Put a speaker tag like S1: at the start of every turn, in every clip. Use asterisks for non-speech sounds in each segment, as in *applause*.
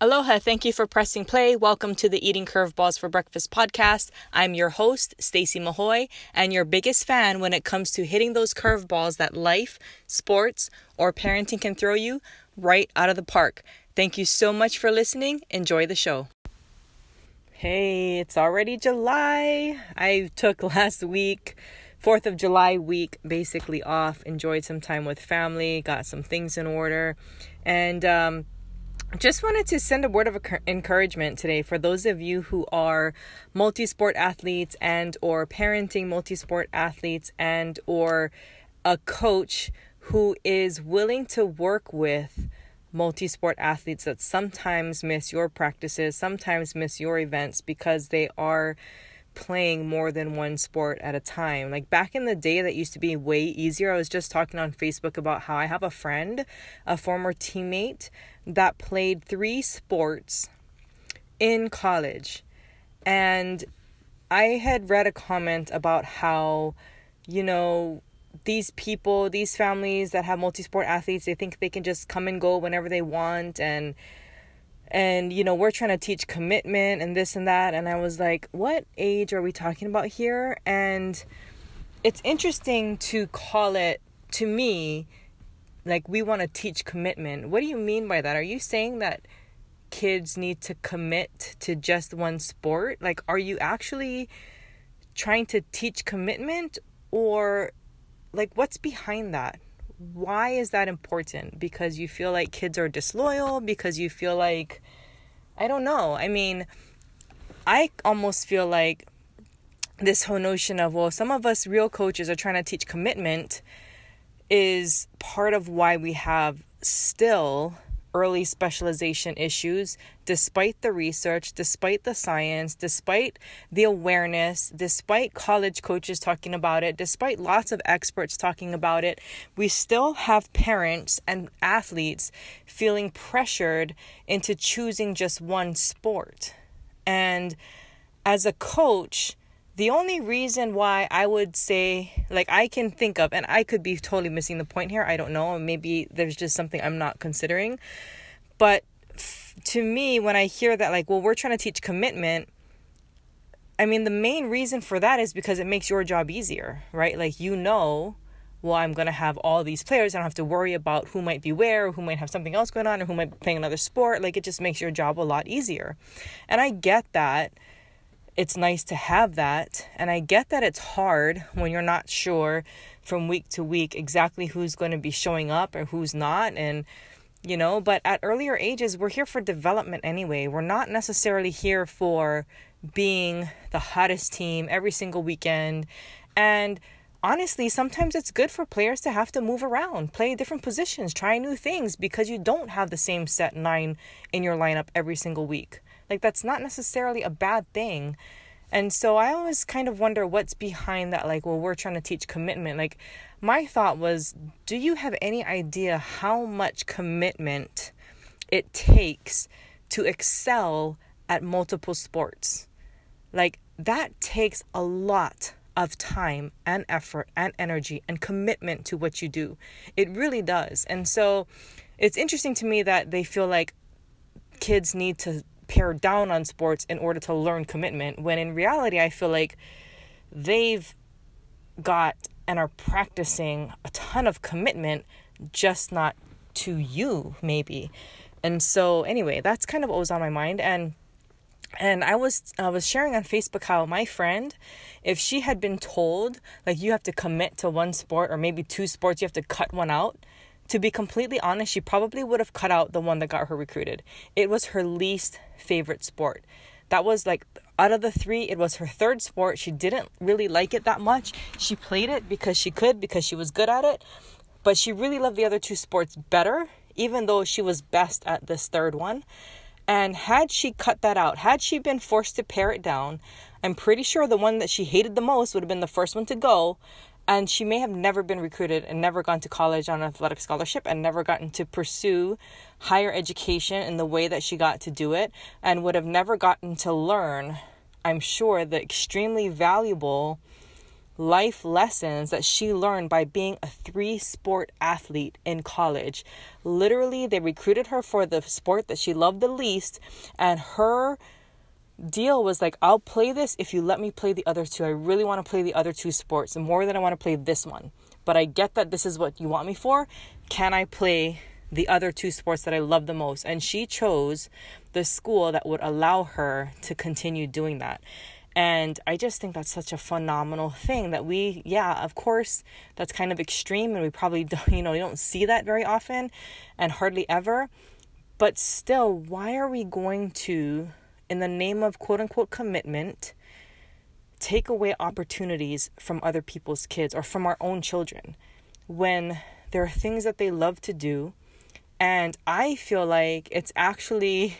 S1: Aloha, thank you for pressing play. Welcome to the Eating Curveballs for Breakfast podcast. I'm your host, Stacy Mahoe, and your biggest fan when it comes to hitting those curveballs that life, sports, or parenting can throw you right out of the park. Thank you so much for listening. Enjoy the show. Hey, it's already July. I took *laughs* last week, 4th of July week, basically off, enjoyed some time with family, got some things in order, and um, just wanted to send a word of encouragement today for those of you who are multi-sport athletes and or parenting multi-sport athletes and or a coach who is willing to work with multi-sport athletes that sometimes miss your practices, sometimes miss your events because they are playing more than one sport at a time. Like back in the day, that used to be way easier. I was just talking on Facebook about how I have a friend, a former teammate, that played three sports in college. And I had read a comment about how, you know, these people, these families that have multi-sport athletes, they think they can just come and go whenever they want and and you know, we're trying to teach commitment and this and that and I was like, what age are we talking about here? And it's interesting to call it to me like we want to teach commitment. What do you mean by that? Are you saying that kids need to commit to just one sport? Like are you actually trying to teach commitment or like what's behind that why is that important because you feel like kids are disloyal because you feel like i don't know i mean i almost feel like this whole notion of well some of us real coaches are trying to teach commitment is part of why we have still early specialization issues despite the research, despite the science, despite the awareness, despite college coaches talking about it, despite lots of experts talking about it. We still have parents and athletes feeling pressured into choosing just one sport. And as a coach, the only reason why I would say, like, I can think of, and I could be totally missing the point here, I don't know, maybe there's just something I'm not considering. But f- to me, when I hear that, like, well, we're trying to teach commitment, I mean, the main reason for that is because it makes your job easier, right? Like, you know, well, I'm going to have all these players. I don't have to worry about who might be where, or who might have something else going on, or who might be playing another sport. Like, it just makes your job a lot easier. And I get that it's nice to have that. And I get that it's hard when you're not sure from week to week exactly who's going to be showing up or who's not. And, you know, but at earlier ages, we're here for development anyway. We're not necessarily here for being the hottest team every single weekend. And honestly, sometimes it's good for players to have to move around, play different positions, try new things because you don't have the same set nine in your lineup every single week. Like, that's not necessarily a bad thing. And so I always kind of wonder what's behind that. Like, well, we're trying to teach commitment. Like, my thought was, do you have any idea how much commitment it takes to excel at multiple sports? Like, that takes a lot of time and effort and energy and commitment to what you do. It really does. And so it's interesting to me that they feel like kids need to pare down on sports in order to learn commitment when in reality I feel like they've got and are practicing a ton of commitment just not to you maybe. And so anyway that's kind of what was on my mind. And and I was I was sharing on Facebook how my friend if she had been told like you have to commit to one sport or maybe two sports you have to cut one out to be completely honest, she probably would have cut out the one that got her recruited. It was her least favorite sport. That was like out of the three, it was her third sport. She didn't really like it that much. She played it because she could, because she was good at it, but she really loved the other two sports better, even though she was best at this third one. And had she cut that out, had she been forced to pare it down, I'm pretty sure the one that she hated the most would have been the first one to go and she may have never been recruited and never gone to college on an athletic scholarship and never gotten to pursue higher education in the way that she got to do it and would have never gotten to learn i'm sure the extremely valuable life lessons that she learned by being a three sport athlete in college. Literally, they recruited her for the sport that she loved the least, and her deal was like, I'll play this if you let me play the other two. I really want to play the other two sports more than I want to play this one. But I get that this is what you want me for. Can I play the other two sports that I love the most? And she chose the school that would allow her to continue doing that. And I just think that's such a phenomenal thing that we, yeah, of course, that's kind of extreme and we probably *laughs* don't, you know, you don't see that very often and hardly ever. But still, why are we going to, in the name of quote unquote commitment, take away opportunities from other people's kids or from our own children when there are things that they love to do? And I feel like it's actually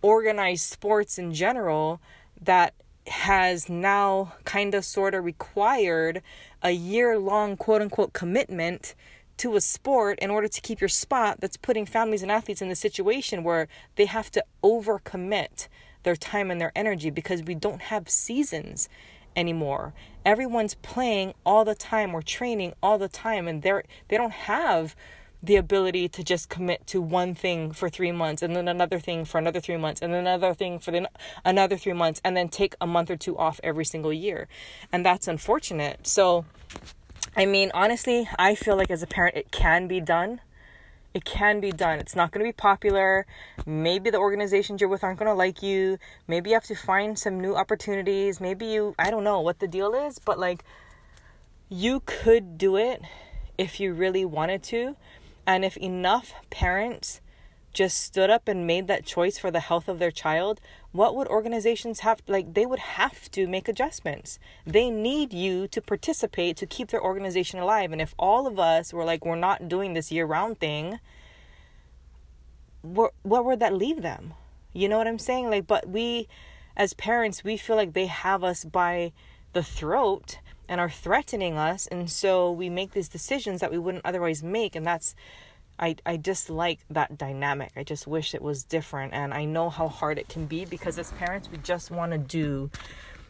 S1: organized sports in general that has now kind of sort of required a year long quote unquote commitment to a sport in order to keep your spot that's putting families and athletes in the situation where they have to overcommit their time and their energy because we don't have seasons anymore. Everyone's playing all the time or training all the time and they're they don't have the ability to just commit to one thing for three months and then another thing for another three months and another thing for the, another three months and then take a month or two off every single year. And that's unfortunate. So, I mean, honestly, I feel like as a parent, it can be done. It can be done. It's not going to be popular. Maybe the organizations you're with aren't going to like you. Maybe you have to find some new opportunities. Maybe you, I don't know what the deal is, but like you could do it if you really wanted to and if enough parents just stood up and made that choice for the health of their child, what would organizations have like they would have to make adjustments. They need you to participate to keep their organization alive. And if all of us were like we're not doing this year-round thing, what what would that leave them? You know what I'm saying? Like but we as parents, we feel like they have us by the throat and are threatening us and so we make these decisions that we wouldn't otherwise make and that's I, I dislike that dynamic. I just wish it was different. And I know how hard it can be because as parents, we just want to do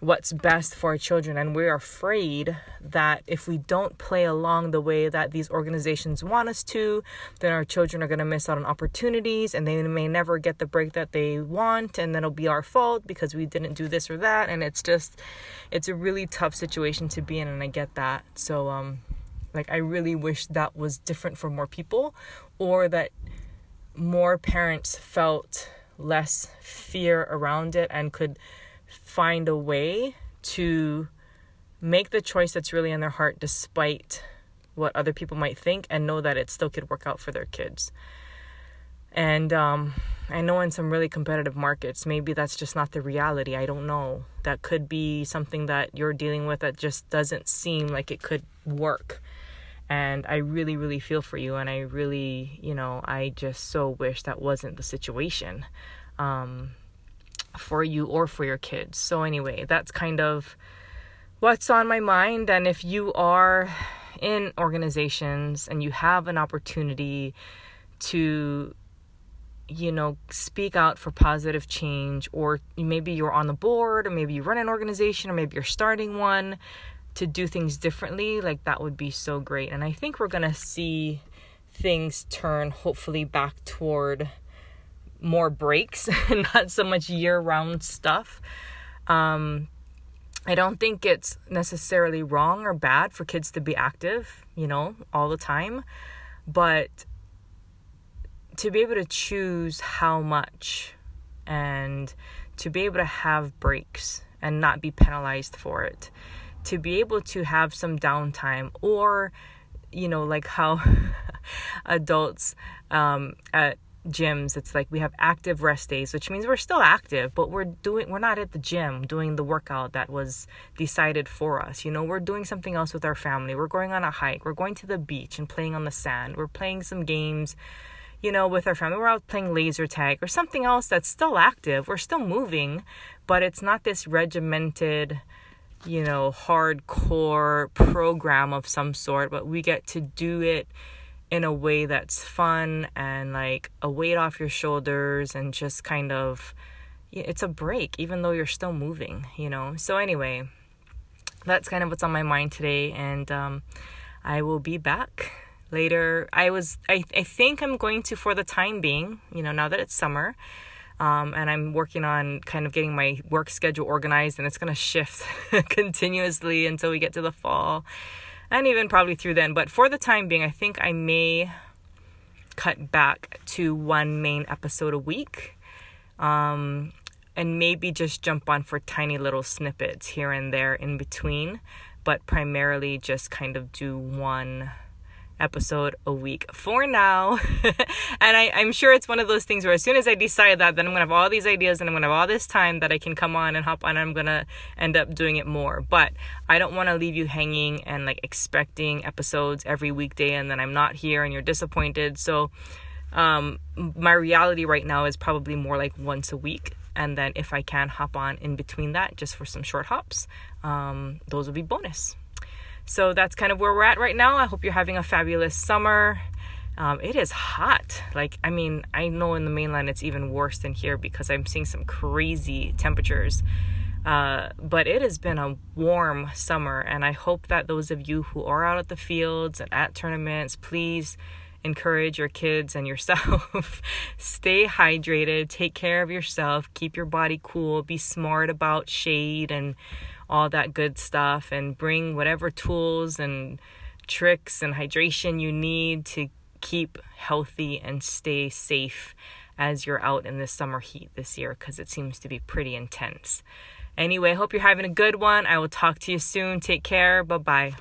S1: what's best for our children. And we're afraid that if we don't play along the way that these organizations want us to, then our children are going to miss out on opportunities and they may never get the break that they want. And then it'll be our fault because we didn't do this or that. And it's just, it's a really tough situation to be in. And I get that. So, um, like, I really wish that was different for more people or that more parents felt less fear around it and could find a way to make the choice that's really in their heart despite what other people might think and know that it still could work out for their kids. And um, I know in some really competitive markets, maybe that's just not the reality. I don't know. That could be something that you're dealing with that just doesn't seem like it could work. And I really, really feel for you. And I really, you know, I just so wish that wasn't the situation. Um, for you or for your kids. So, anyway, that's kind of what's on my mind. And if you are in organizations and you have an opportunity to you know speak out for positive change or maybe you're on the board or maybe you run an organization or maybe you're starting one to do things differently like that would be so great and i think we're going to see things turn hopefully back toward more breaks *laughs* and not so much year round stuff. Um, I don't think it's necessarily wrong or bad for kids to be active, you know, all the time, but to be able to choose how much and to be able to have breaks and not be penalized for it, to be able to have some downtime or, you know, like how *laughs* adults um, at gyms it's like we have active rest days which means we're still active but we're doing we're not at the gym doing the workout that was decided for us. You know we're doing something else with our family. We're going on a hike. We're going to the beach and playing on the sand. We're playing some games you know with our family. We're out playing laser tag or something else that's still active. We're still moving but it's not this regimented you know hardcore program of some sort but we get to do it in a way that's fun and like a weight off your shoulders and just kind of it's a break even though you're still moving you know so anyway that's kind of what's on my mind today. And um, I will be back later. I was, I, I think I'm going to, for the time being, you know, now that it's summer, um, and I'm working on kind of getting my work schedule organized, and it's going to shift *laughs* continuously until we get to the fall and even probably through then. But for the time being, I think I may cut back to one main episode a week. Um, and maybe just jump on for tiny little snippets here and there in between, but primarily just kind of do one episode a week for now. *laughs* and I, I'm sure it's one of those things where as soon as I decide that, then I'm gonna have all these ideas and I'm gonna have all this time that I can come on and hop on and I'm gonna end up doing it more. But I don't wanna leave you hanging and like expecting episodes every weekday and then I'm not here and you're disappointed. So um, my reality right now is probably more like once a week. And then if I can hop on in between that just for some short hops, um, those will be bonus. So that's kind of where we're at right now. I hope you're having a fabulous summer. Um, it is hot. Like, I mean, I know in the mainland it's even worse than here because I'm seeing some crazy temperatures. Uh, but it has been a warm summer, and I hope that those of you who are out at the fields and at tournaments, please encourage your kids and yourself. *laughs* Stay hydrated, take care of yourself, keep your body cool, be smart about shade and all that good stuff and bring whatever tools and tricks and hydration you need to keep healthy and stay safe as you're out in the summer heat this year because it seems to be pretty intense. Anyway, hope you're having a good one. I will talk to you soon. Take care. Bye bye.